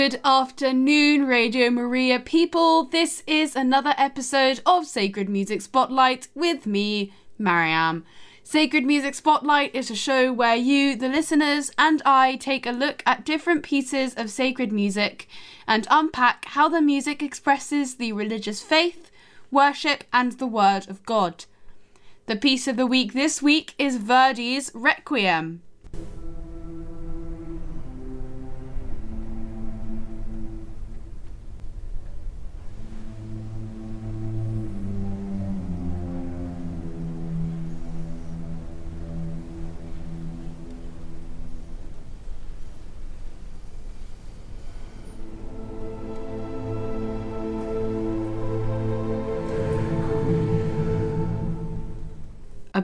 Good afternoon, Radio Maria people. This is another episode of Sacred Music Spotlight with me, Mariam. Sacred Music Spotlight is a show where you, the listeners, and I take a look at different pieces of sacred music and unpack how the music expresses the religious faith, worship, and the Word of God. The piece of the week this week is Verdi's Requiem.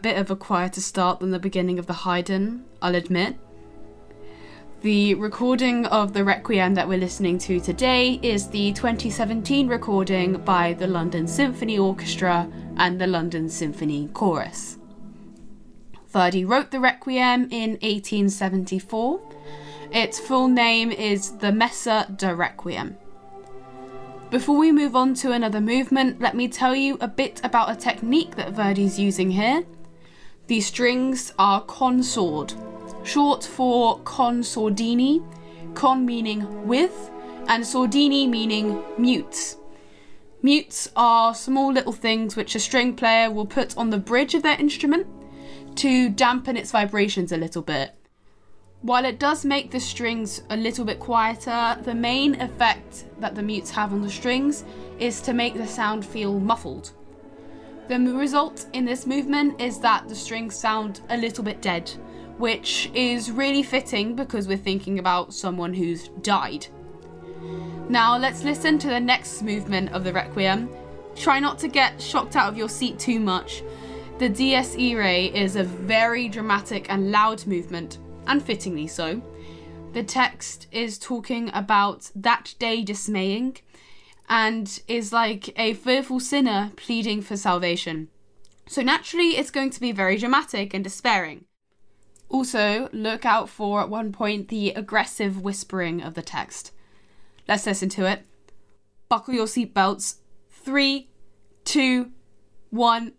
Bit of a quieter start than the beginning of the Haydn, I'll admit. The recording of the Requiem that we're listening to today is the 2017 recording by the London Symphony Orchestra and the London Symphony Chorus. Verdi wrote the Requiem in 1874. Its full name is the Messa da Requiem. Before we move on to another movement, let me tell you a bit about a technique that Verdi's using here the strings are con sord, short for con sordini, con meaning with, and sordini meaning mutes. Mutes are small little things which a string player will put on the bridge of their instrument to dampen its vibrations a little bit. While it does make the strings a little bit quieter, the main effect that the mutes have on the strings is to make the sound feel muffled. The result in this movement is that the strings sound a little bit dead, which is really fitting because we're thinking about someone who's died. Now let's listen to the next movement of the Requiem. Try not to get shocked out of your seat too much. The Dies Irae is a very dramatic and loud movement, and fittingly so. The text is talking about that day dismaying, and is like a fearful sinner pleading for salvation. So naturally, it's going to be very dramatic and despairing. Also, look out for at one point the aggressive whispering of the text. Let's listen to it. Buckle your seatbelts. Three, two, one.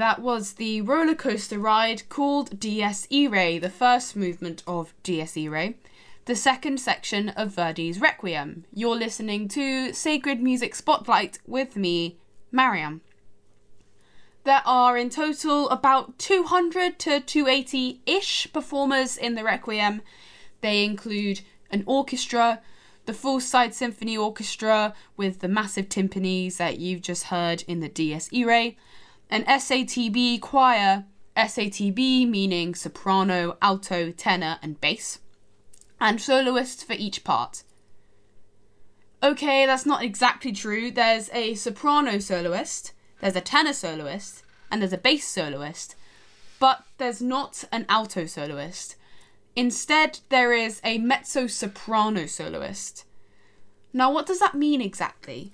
That was the roller coaster ride called Dies Irae, the first movement of Dies Irae, the second section of Verdi's Requiem. You're listening to Sacred Music Spotlight with me, Mariam. There are in total about 200 to 280 ish performers in the Requiem. They include an orchestra, the full side symphony orchestra with the massive timpanis that you've just heard in the Dies Irae, an SATB choir, SATB meaning soprano, alto, tenor, and bass, and soloists for each part. Okay, that's not exactly true. There's a soprano soloist, there's a tenor soloist, and there's a bass soloist, but there's not an alto soloist. Instead, there is a mezzo soprano soloist. Now, what does that mean exactly?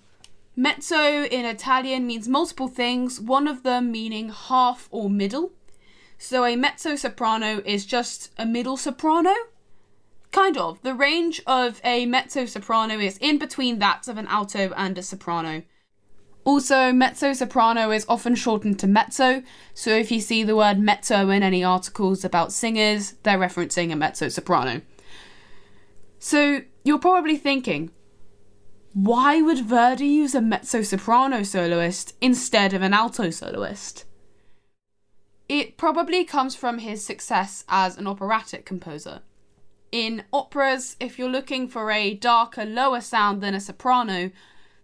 Mezzo in Italian means multiple things, one of them meaning half or middle. So, a mezzo soprano is just a middle soprano? Kind of. The range of a mezzo soprano is in between that of an alto and a soprano. Also, mezzo soprano is often shortened to mezzo, so if you see the word mezzo in any articles about singers, they're referencing a mezzo soprano. So, you're probably thinking, why would Verdi use a mezzo soprano soloist instead of an alto soloist? It probably comes from his success as an operatic composer in operas, if you're looking for a darker, lower sound than a soprano,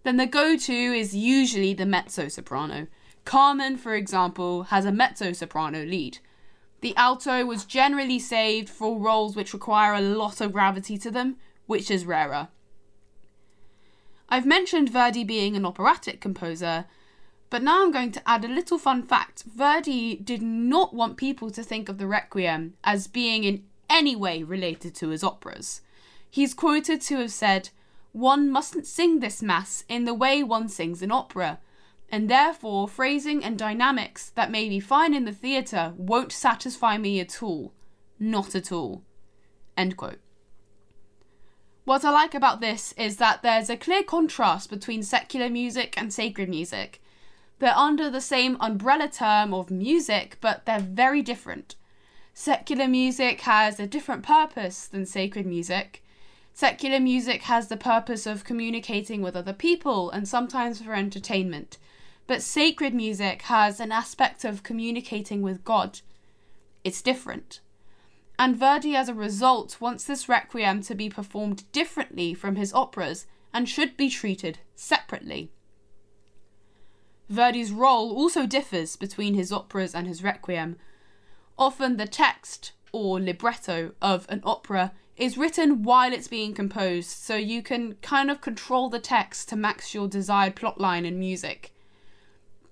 then the go to is usually the mezzo soprano. Carmen, for example, has a mezzo soprano lead. The alto was generally saved for roles which require a lot of gravity to them, which is rarer. I've mentioned Verdi being an operatic composer, but now I'm going to add a little fun fact. Verdi did not want people to think of the Requiem as being in any way related to his operas. He's quoted to have said, One mustn't sing this mass in the way one sings an opera, and therefore phrasing and dynamics that may be fine in the theatre won't satisfy me at all. Not at all. End quote. What I like about this is that there's a clear contrast between secular music and sacred music. They're under the same umbrella term of music, but they're very different. Secular music has a different purpose than sacred music. Secular music has the purpose of communicating with other people and sometimes for entertainment. But sacred music has an aspect of communicating with God. It's different. And Verdi, as a result, wants this requiem to be performed differently from his operas and should be treated separately. Verdi's role also differs between his operas and his requiem, Often the text or libretto of an opera is written while it's being composed, so you can kind of control the text to match your desired plotline and music.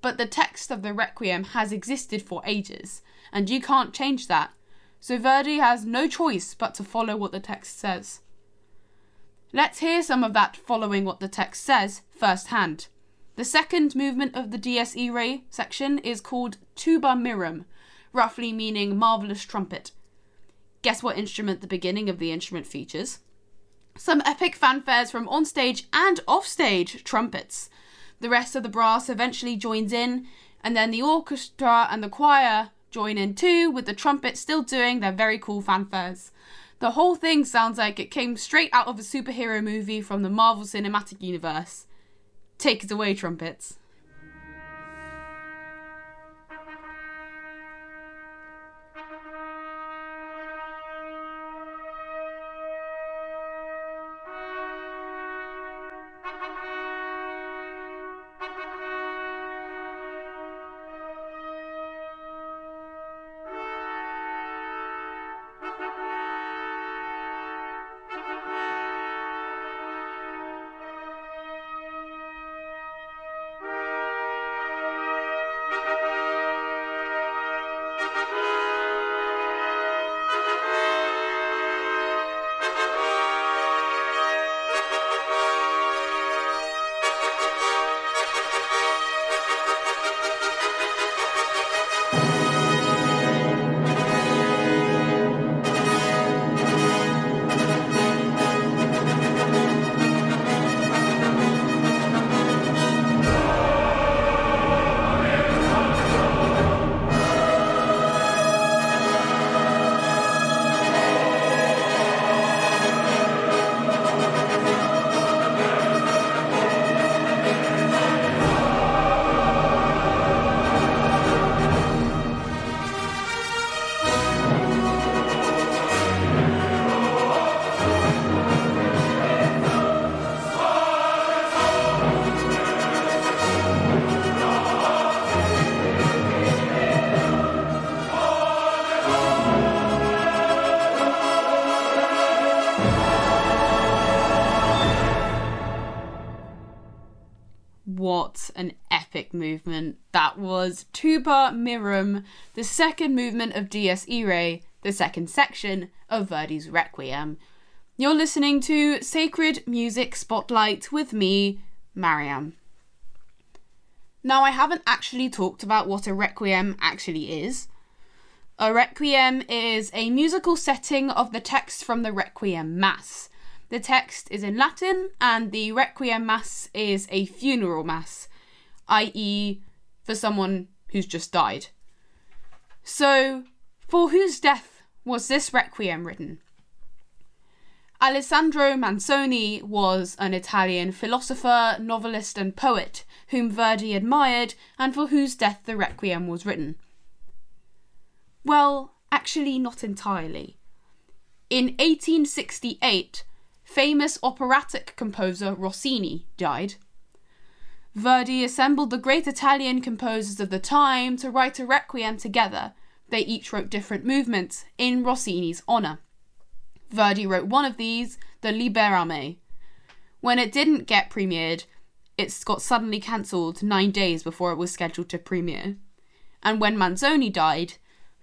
But the text of the Requiem has existed for ages, and you can't change that, so Verdi has no choice but to follow what the text says. Let's hear some of that following what the text says firsthand. The second movement of the Dies Irae section is called Tuba Mirum, roughly meaning marvellous trumpet. Guess what instrument the beginning of the instrument features? Some epic fanfares from onstage and offstage trumpets. The rest of the brass eventually joins in, and then the orchestra and the choir join in too, with the trumpets still doing their very cool fanfares. The whole thing sounds like it came straight out of a superhero movie from the Marvel Cinematic Universe. Take it away, trumpets. Was Tuba Mirum, the second movement of Dies Irae, the second section of Verdi's Requiem. You're listening to Sacred Music Spotlight with me, Mariam. Now, I haven't actually talked about what a requiem actually is. A requiem is a musical setting of the text from the Requiem Mass. The text is in Latin, and the Requiem Mass is a funeral Mass, i.e., for someone who's just died. So, for whose death was this Requiem written? Alessandro Manzoni was an Italian philosopher, novelist, and poet whom Verdi admired and for whose death the Requiem was written. Well, actually, not entirely. In 1868, famous operatic composer Rossini died. Verdi assembled the great Italian composers of the time to write a requiem together. They each wrote different movements in Rossini's honour. Verdi wrote one of these, the Libera me. When it didn't get premiered, it got suddenly cancelled nine days before it was scheduled to premiere. And when Manzoni died,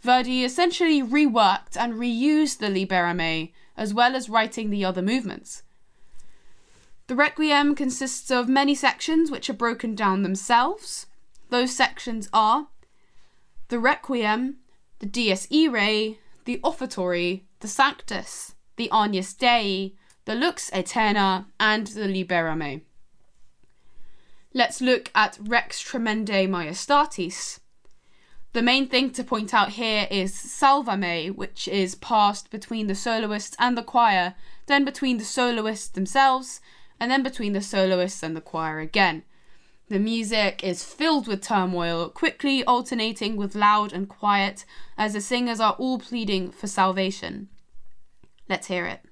Verdi essentially reworked and reused the Libera me as well as writing the other movements. The Requiem consists of many sections which are broken down themselves. Those sections are the Requiem, the Dies Irae, the Offertory, the Sanctus, the Agnus Dei, the Lux Aeterna, and the Libera me. Let's look at Rex Tremendae Majestatis. The main thing to point out here is Salva me, which is passed between the soloists and the choir, then between the soloists themselves, and then between the soloists and the choir again. The music is filled with turmoil, quickly alternating with loud and quiet as the singers are all pleading for salvation. Let's hear it.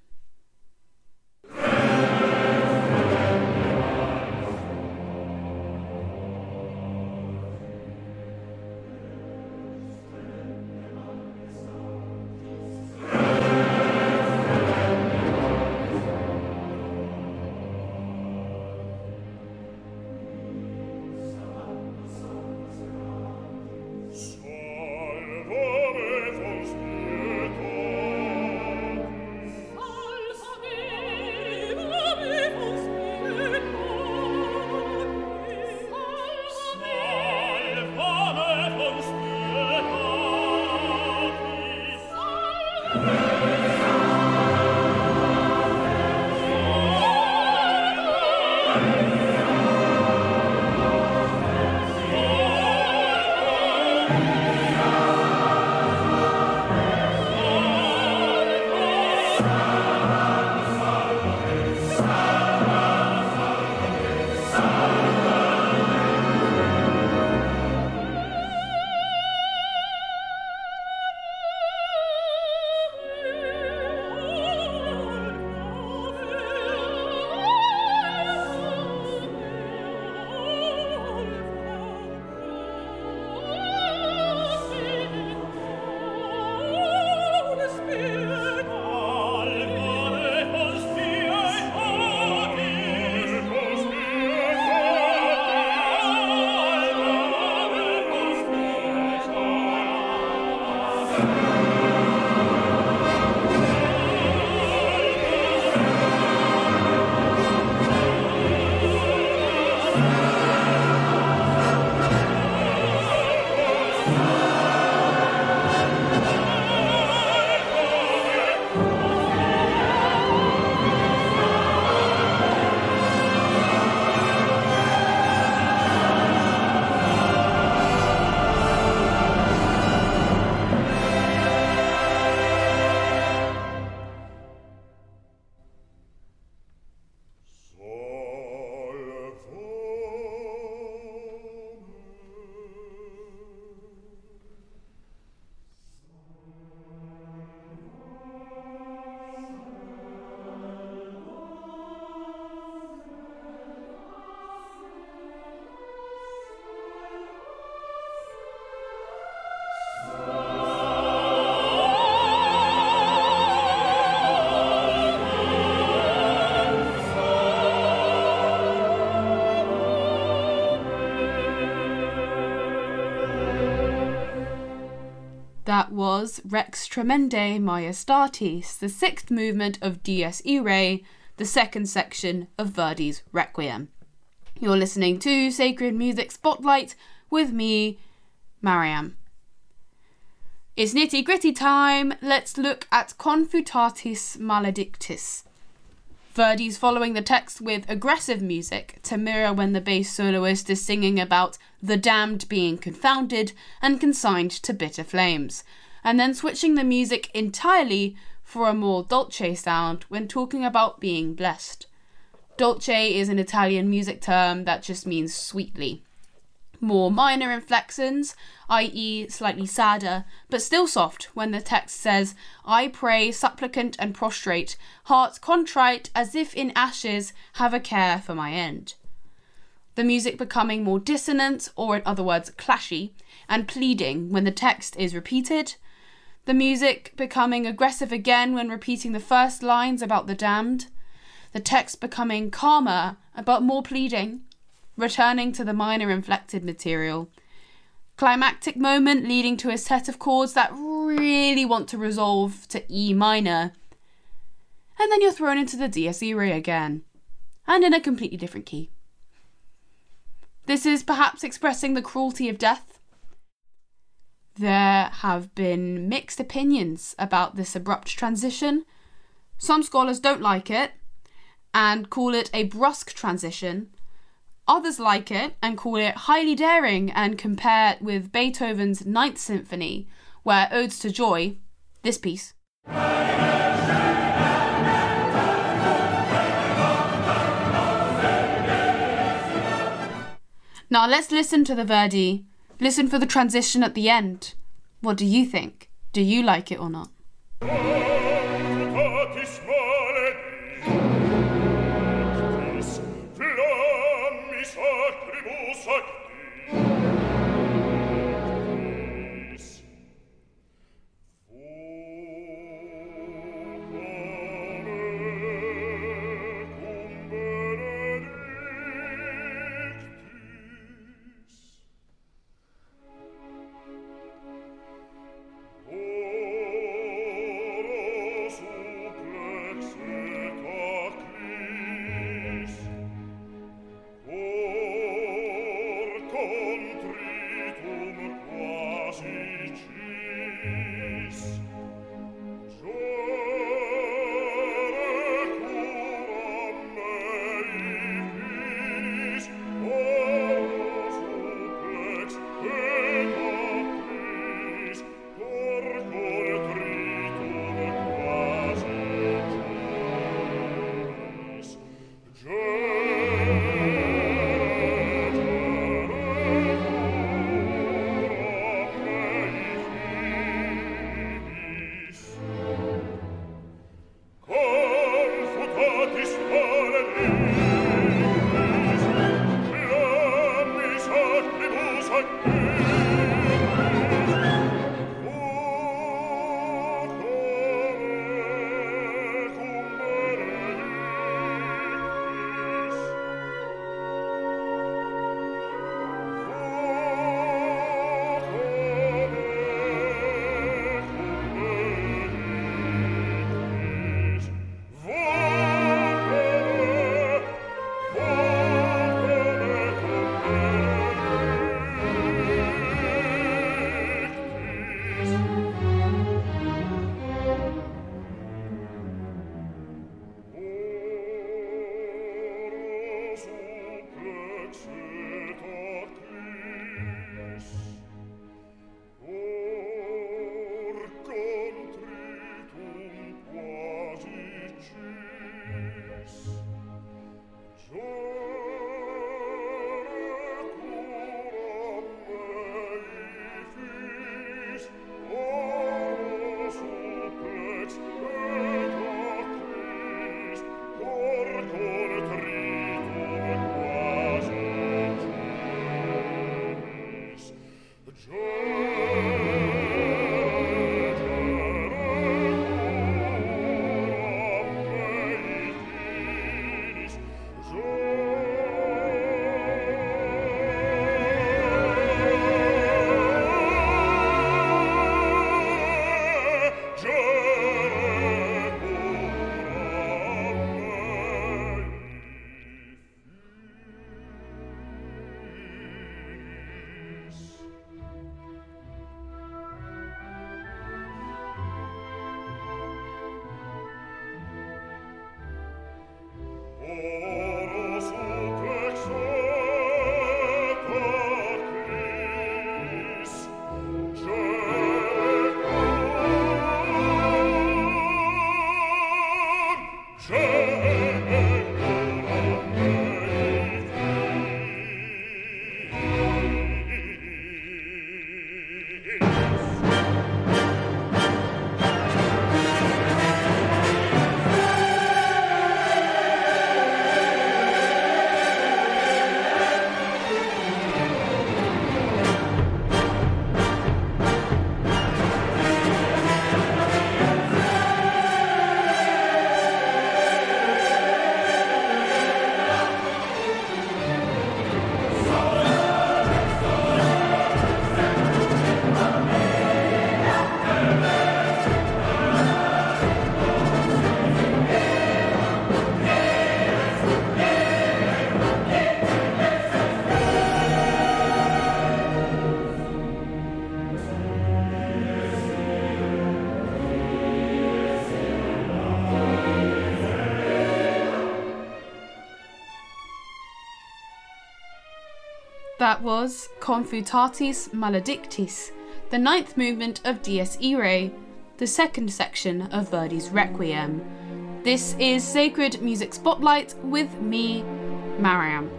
Hallelujah. That was Rex Tremendae Majestatis, the sixth movement of Dies Irae, the second section of Verdi's Requiem. You're listening to Sacred Music Spotlight with me, Mariam. It's nitty gritty time. Let's look at Confutatis Maledictis. Verdi's following the text with aggressive music to mirror when the bass soloist is singing about the damned being confounded and consigned to bitter flames, and then switching the music entirely for a more dolce sound when talking about being blessed. Dolce is an Italian music term that just means sweetly more minor inflections, i.e., slightly sadder, but still soft when the text says, I pray, supplicant and prostrate, hearts contrite as if in ashes, have a care for my end. The music becoming more dissonant, or in other words, clashy, and pleading when the text is repeated. The music becoming aggressive again when repeating the first lines about the damned. The text becoming calmer but more pleading returning to the minor inflected material. Climactic moment leading to a set of chords that really want to resolve to E minor. And then you're thrown into the Dies Irae again, and in a completely different key. This is perhaps expressing the cruelty of death. There have been mixed opinions about this abrupt transition. Some scholars don't like it and call it a brusque transition, Others like it and call it highly daring and compare it with Beethoven's Ninth Symphony, where Odes to Joy, this piece. Now let's listen to the Verdi. Listen for the transition at the end. What do you think? Do you like it or not? That was Confutatis Maledictis, the ninth movement of Dies Irae, the second section of Verdi's Requiem. This is Sacred Music Spotlight with me, Mariam.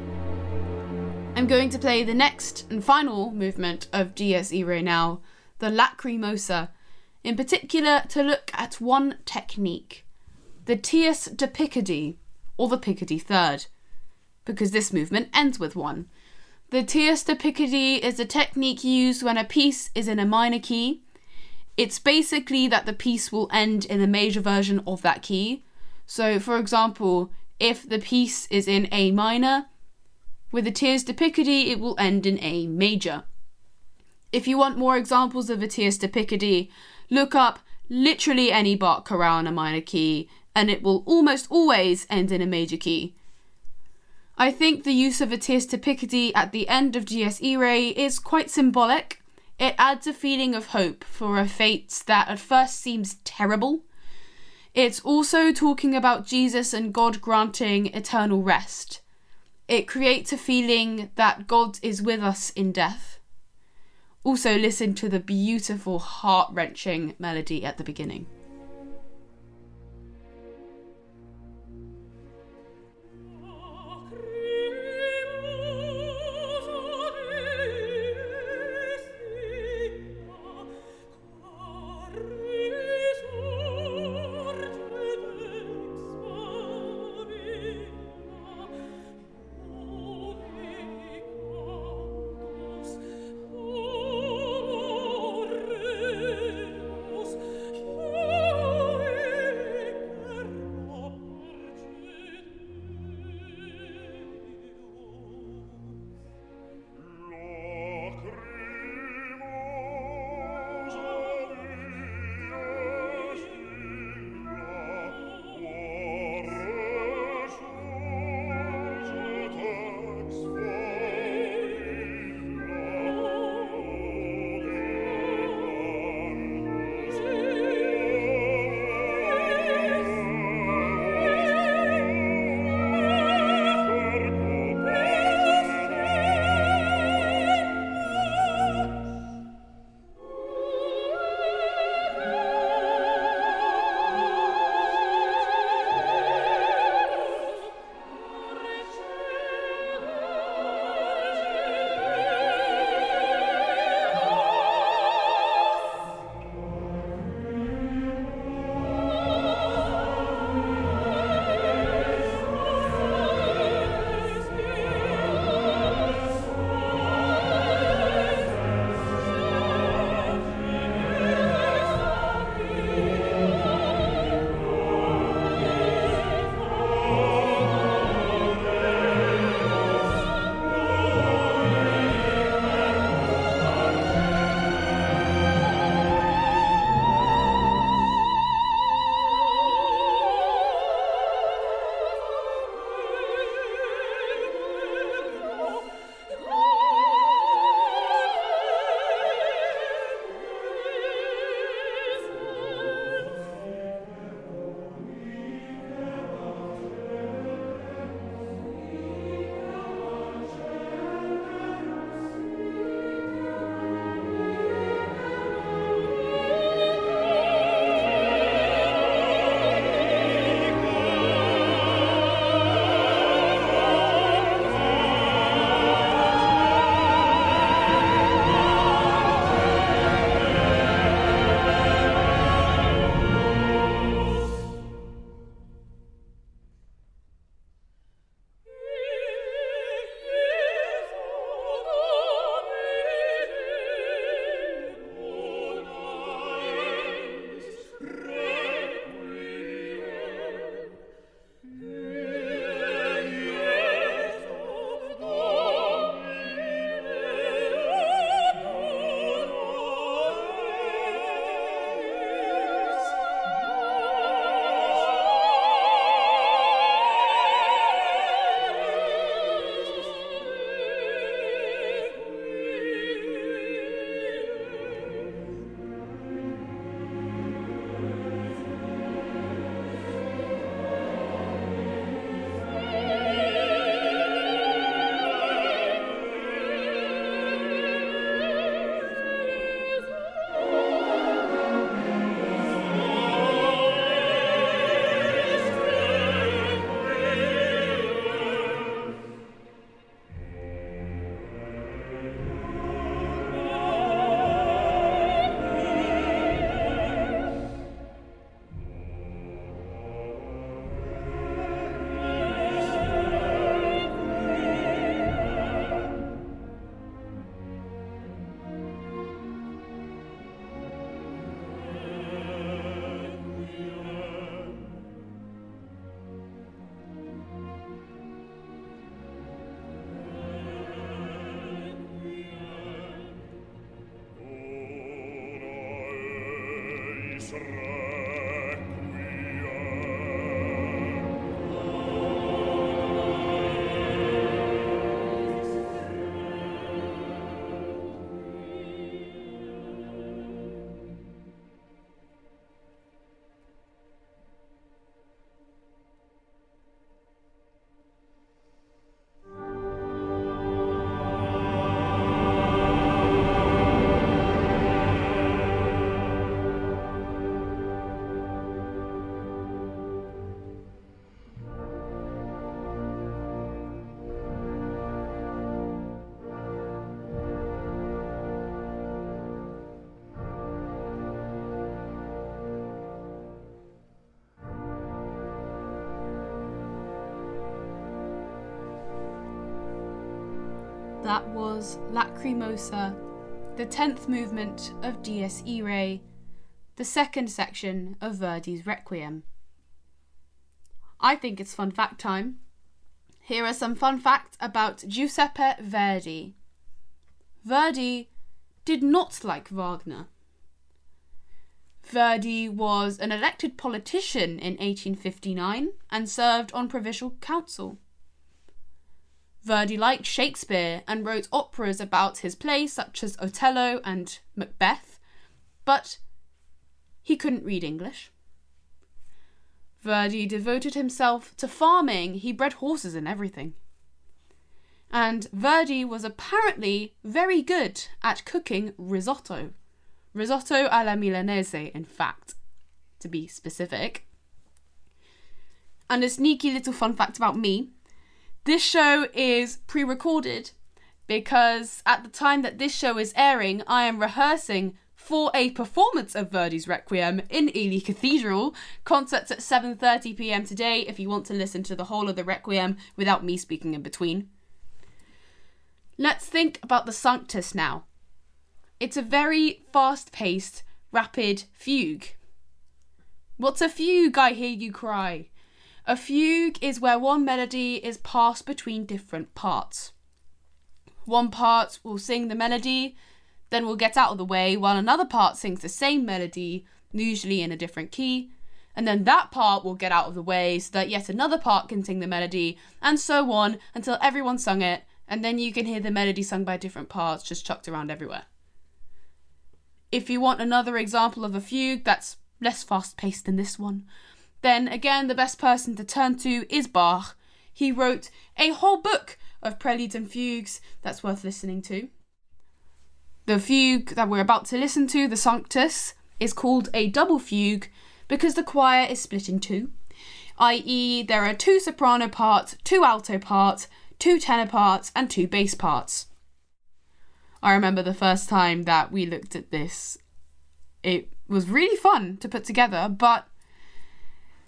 I'm going to play the next and final movement of Dies Irae now, the Lacrimosa, in particular to look at one technique, the Tierce de Picardy, or the Picardy Third, because this movement ends with one. The tierce de Picardy is a technique used when a piece is in a minor key. It's basically that the piece will end in a major version of that key. So, for example, if the piece is in A minor, with the tierce de Picardy, it will end in A major. If you want more examples of a tierce de Picardy, look up literally any Bach chorale in a minor key, and it will almost always end in a major key. I think the use of a tierce de Picardy at the end of Dies Irae is quite symbolic. It adds a feeling of hope for a fate that at first seems terrible. It's also talking about Jesus and God granting eternal rest. It creates a feeling that God is with us in death. Also, listen to the beautiful, heart wrenching melody at the beginning. That was Lacrimosa, the 10th movement of Dies Irae, the second section of Verdi's Requiem. I think it's fun fact time. Here are some fun facts about Giuseppe Verdi. Verdi did not like Wagner. Verdi was an elected politician in 1859 and served on provincial council. Verdi liked Shakespeare and wrote operas about his plays such as Othello and Macbeth, but he couldn't read English. Verdi devoted himself to farming, he bred horses and everything. And Verdi was apparently very good at cooking risotto. Risotto alla Milanese, in fact, to be specific. And a sneaky little fun fact about me this show is pre recorded because at the time that this show is airing, I am rehearsing for a performance of Verdi's Requiem in Ely Cathedral. Concerts at 7:30 p.m. today if you want to listen to the whole of the Requiem without me speaking in between. Let's think about the Sanctus now. It's a very fast-paced, rapid fugue. What's a fugue, I hear you cry? A fugue is where one melody is passed between different parts. One part will sing the melody, then will get out of the way, while another part sings the same melody, usually in a different key, and then that part will get out of the way so that yet another part can sing the melody, and so on until everyone sung it, and then you can hear the melody sung by different parts just chucked around everywhere. If you want another example of a fugue that's less fast paced than this one, then again, the best person to turn to is Bach. He wrote a whole book of preludes and fugues that's worth listening to. The fugue that we're about to listen to, the Sanctus, is called a double fugue because the choir is split in two, i.e., there are two soprano parts, two alto parts, two tenor parts, and two bass parts. I remember the first time that we looked at this, it was really fun to put together, but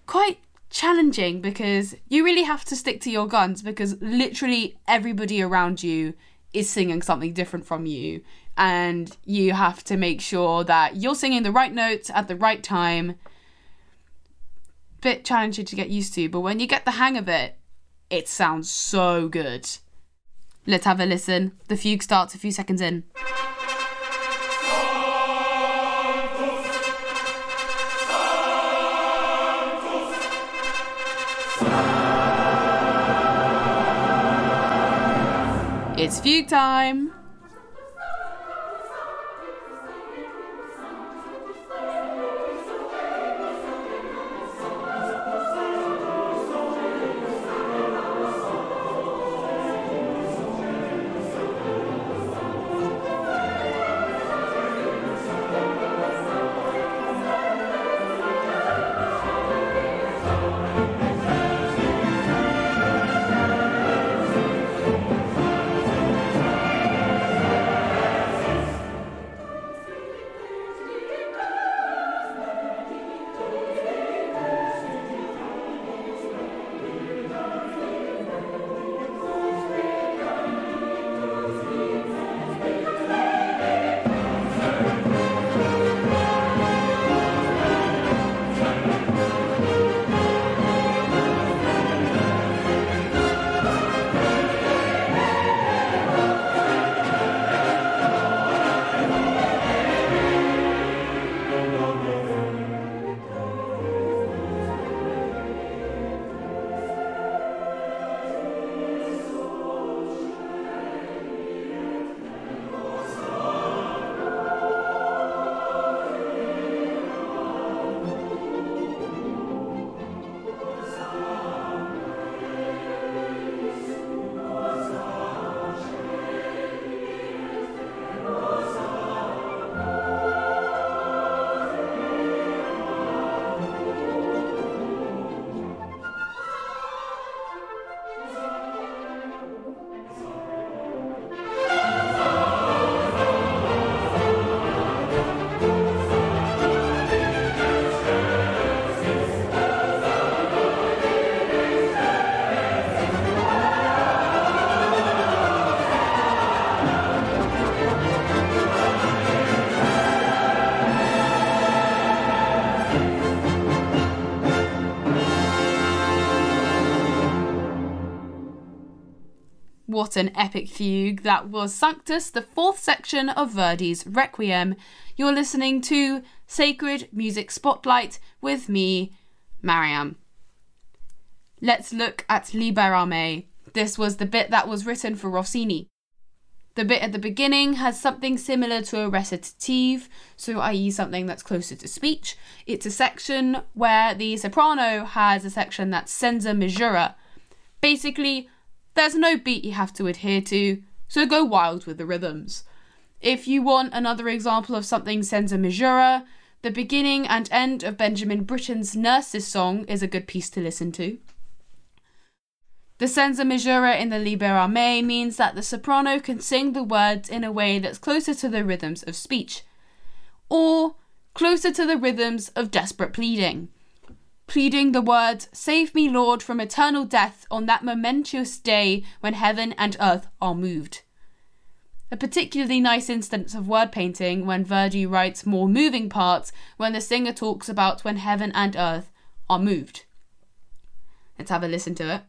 quite challenging because you really have to stick to your guns because literally everybody around you is singing something different from you. And you have to make sure that you're singing the right notes at the right time. Bit challenging to get used to but when you get the hang of it it sounds so good. Let's have a listen. The fugue starts a few seconds in It's fugue time! Forgotten epic fugue that was Sanctus, the fourth section of Verdi's Requiem. You're listening to Sacred Music Spotlight with me, Mariam. Let's look at Libera Me. This was the bit that was written for Rossini. The bit at the beginning has something similar to a recitative, so i.e., something that's closer to speech. It's a section where the soprano has a section that's senza misura. Basically, there's no beat you have to adhere to, so go wild with the rhythms. If you want another example of something senza misura, the beginning and end of Benjamin Britten's Nurses song is a good piece to listen to. The senza misura in the Libera Me means that the soprano can sing the words in a way that's closer to the rhythms of speech, or closer to the rhythms of desperate pleading. Pleading the words, Save me, Lord, from eternal death on that momentous day when heaven and earth are moved. A particularly nice instance of word painting when Verdi writes more moving parts when the singer talks about when heaven and earth are moved. Let's have a listen to it.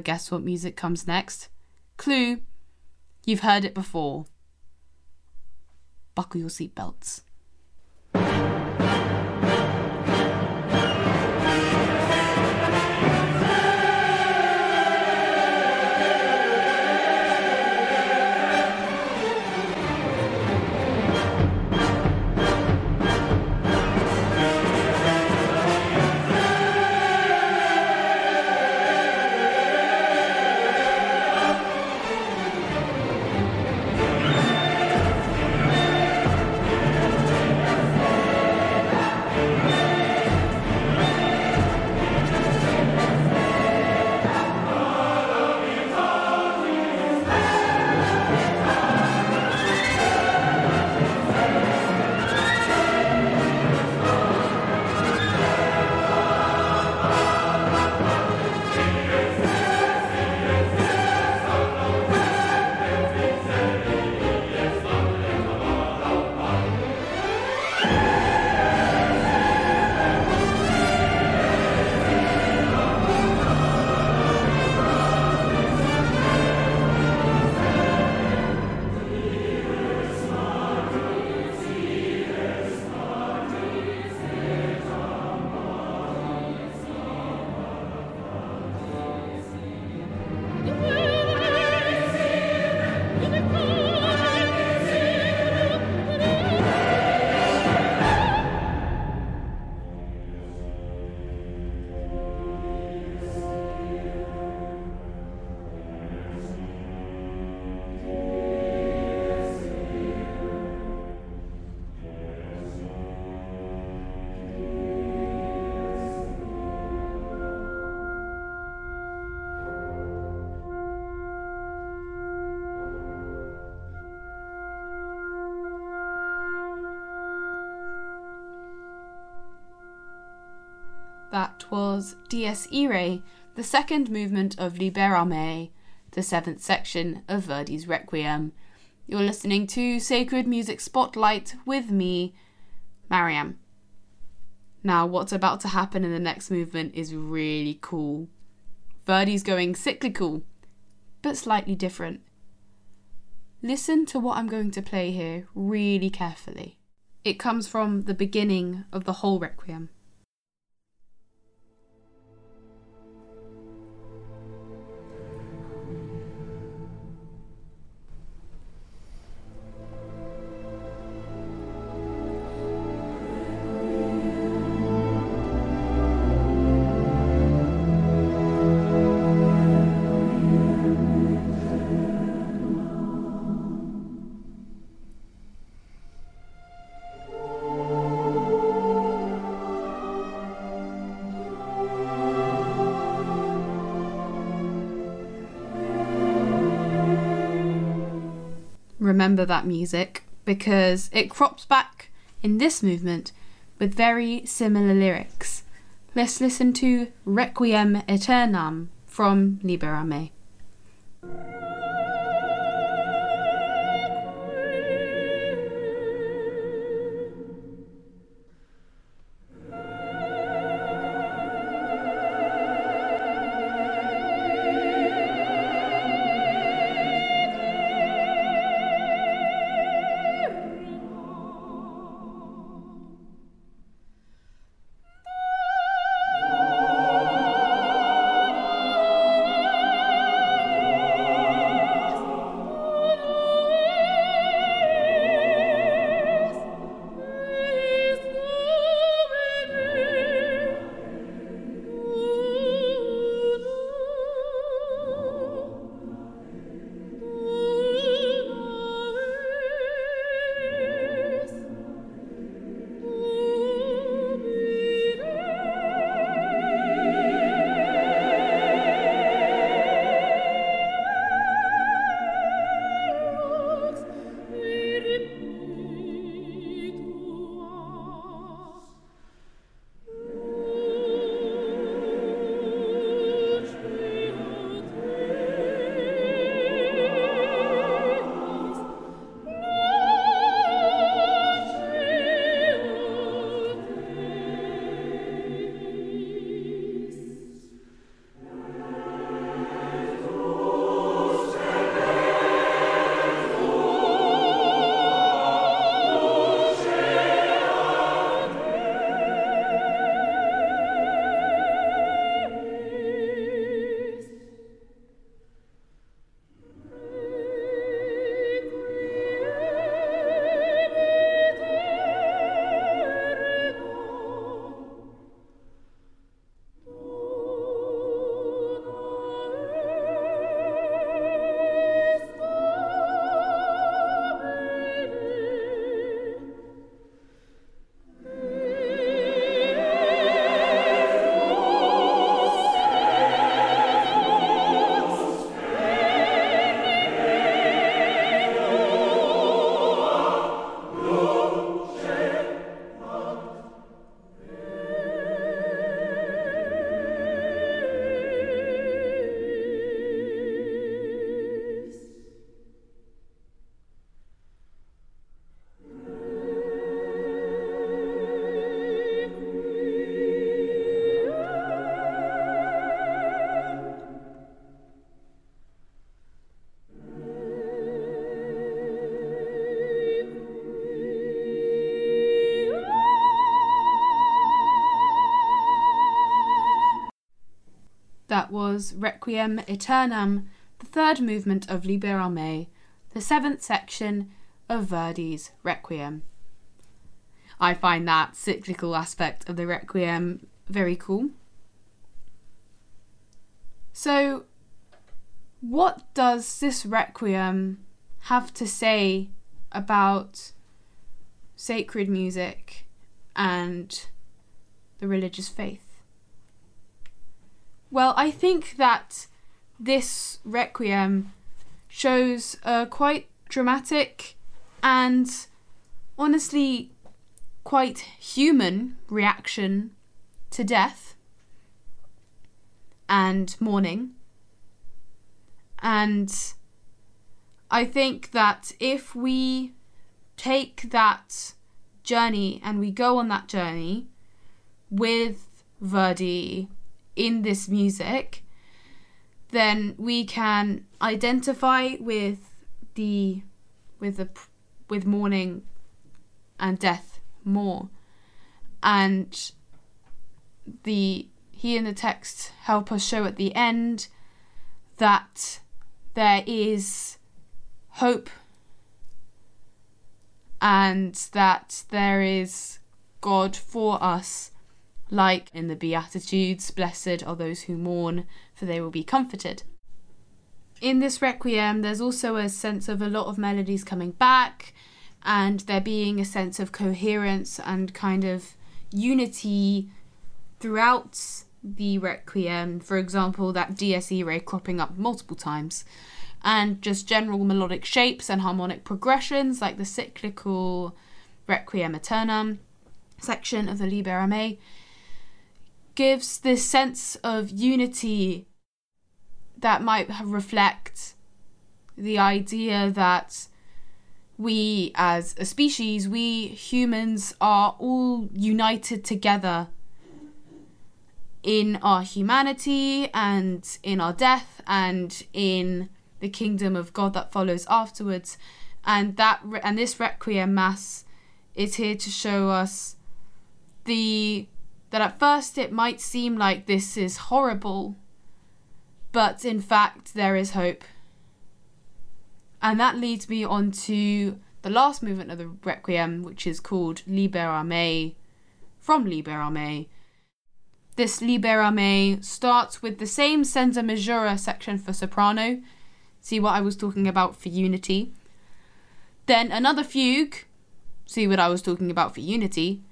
Guess what music comes next. Clue You've heard it before. Buckle your seatbelts. Was Dies Irae, the second movement of Libera Me, the seventh section of Verdi's Requiem. You're listening to Sacred Music Spotlight with me, Mariam. Now, what's about to happen in the next movement is really cool. Verdi's going cyclical, but slightly different. Listen to what I'm going to play here really carefully. It comes from the beginning of the whole Requiem. Remember that music because it crops back in this movement with very similar lyrics. Let's listen to Requiem Aeternam from Libera That was Requiem Aeternam, the third movement of Libera Me, the seventh section of Verdi's Requiem. I find that cyclical aspect of the Requiem very cool. So, what does this Requiem have to say about sacred music and the religious faith? Well, I think that this Requiem shows a quite dramatic and honestly quite human reaction to death and mourning. And I think that if we take that journey and we go on that journey with Verdi in this music, then we can identify with the with the with mourning and death more. And the he and the text help us show at the end that there is hope and that there is God for us, like in the Beatitudes Blessed are those who mourn, for they will be comforted. In this requiem, there's also a sense of a lot of melodies coming back, and there being a sense of coherence and kind of unity throughout the requiem. For example, that Dies Irae cropping up multiple times and just general melodic shapes and harmonic progressions like the cyclical Requiem Aeternam section of the Libera Me gives this sense of unity that might reflect the idea that we as a species, we humans are all united together in our humanity and in our death and in the kingdom of God that follows afterwards. And that and this requiem mass is here to show us the that at first it might seem like this is horrible, but in fact there is hope. And that leads me on to the last movement of the requiem, which is called Libera Me, from Libera Me. This Libera Me starts with the same senza misura section for soprano, see what I was talking about for unity. Then another fugue, see what I was talking about for unity.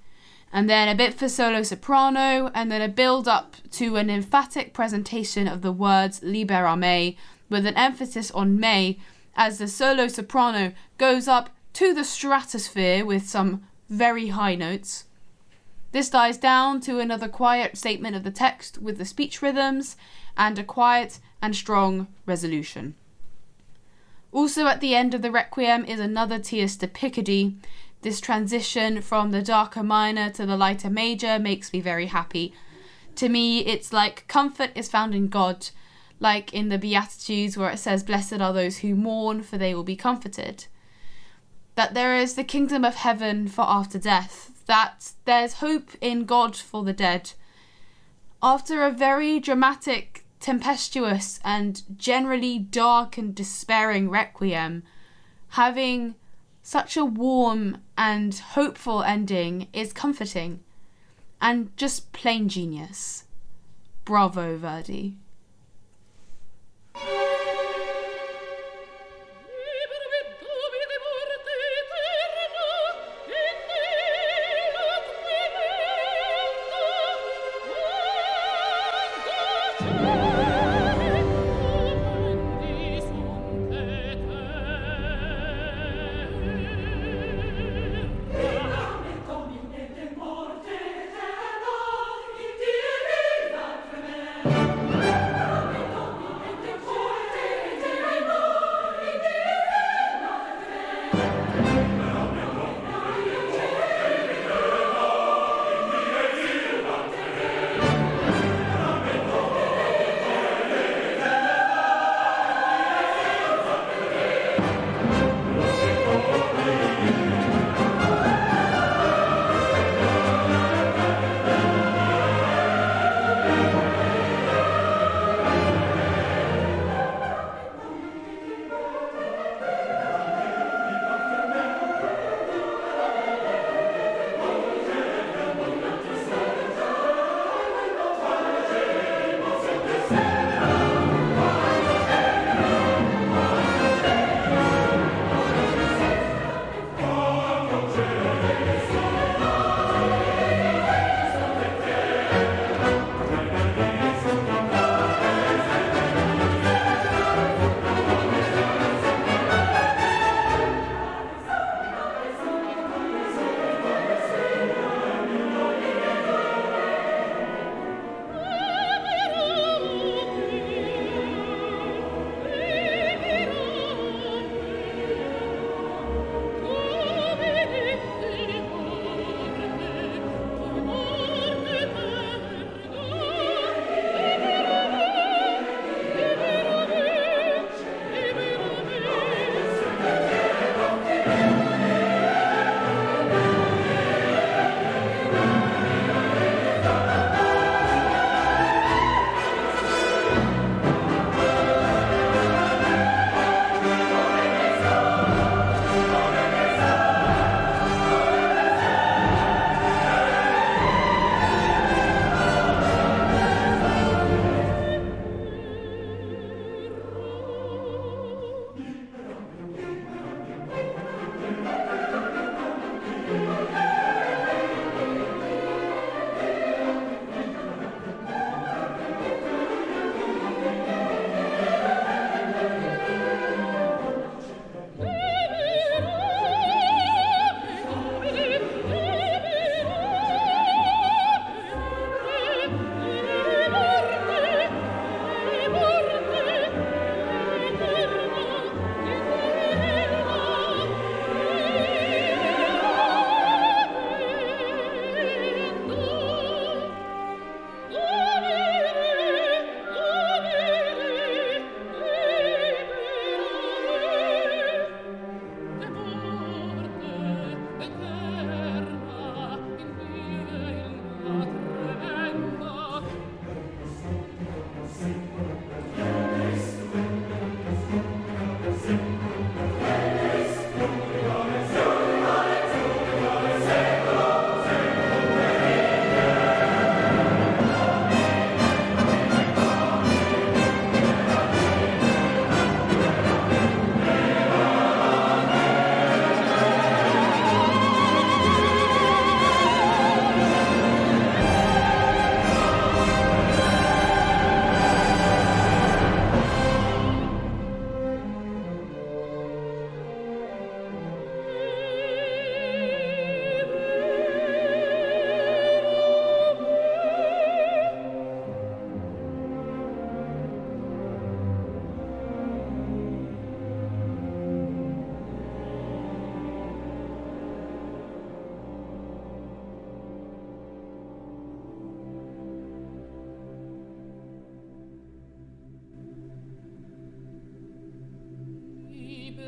And then a bit for solo soprano, and then a build up to an emphatic presentation of the words Libera Me, with an emphasis on me as the solo soprano goes up to the stratosphere with some very high notes. This dies down to another quiet statement of the text with the speech rhythms and a quiet and strong resolution. Also, at the end of the Requiem is another Tierce de Picardie. This transition from the darker minor to the lighter major makes me very happy. To me, it's like comfort is found in God, like in the Beatitudes where it says, Blessed are those who mourn, for they will be comforted. That there is the kingdom of heaven for after death, that there's hope in God for the dead. After a very dramatic tempestuous and generally dark and despairing requiem, having such a warm and hopeful ending is comforting and just plain genius. Bravo, Verdi.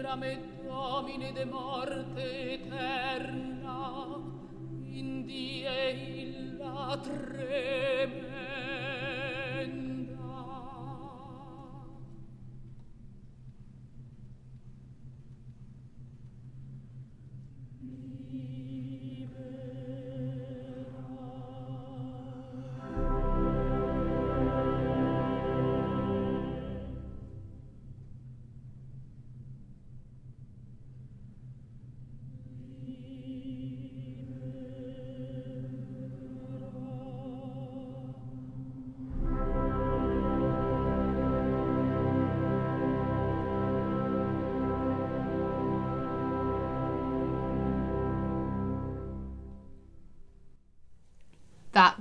Libera me, Domine, de morte eterna, in die illa treme.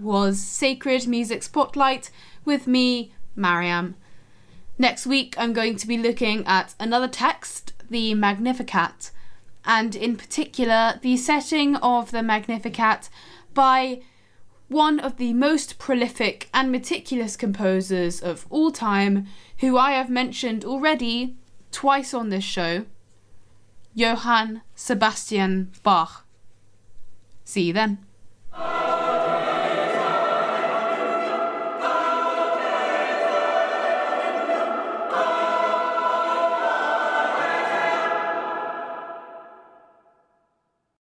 Was Sacred Music Spotlight with me, Mariam. Next week, I'm going to be looking at another text, the Magnificat, and in particular, the setting of the Magnificat by one of the most prolific and meticulous composers of all time, who I have mentioned already twice on this show, Johann Sebastian Bach. See you then.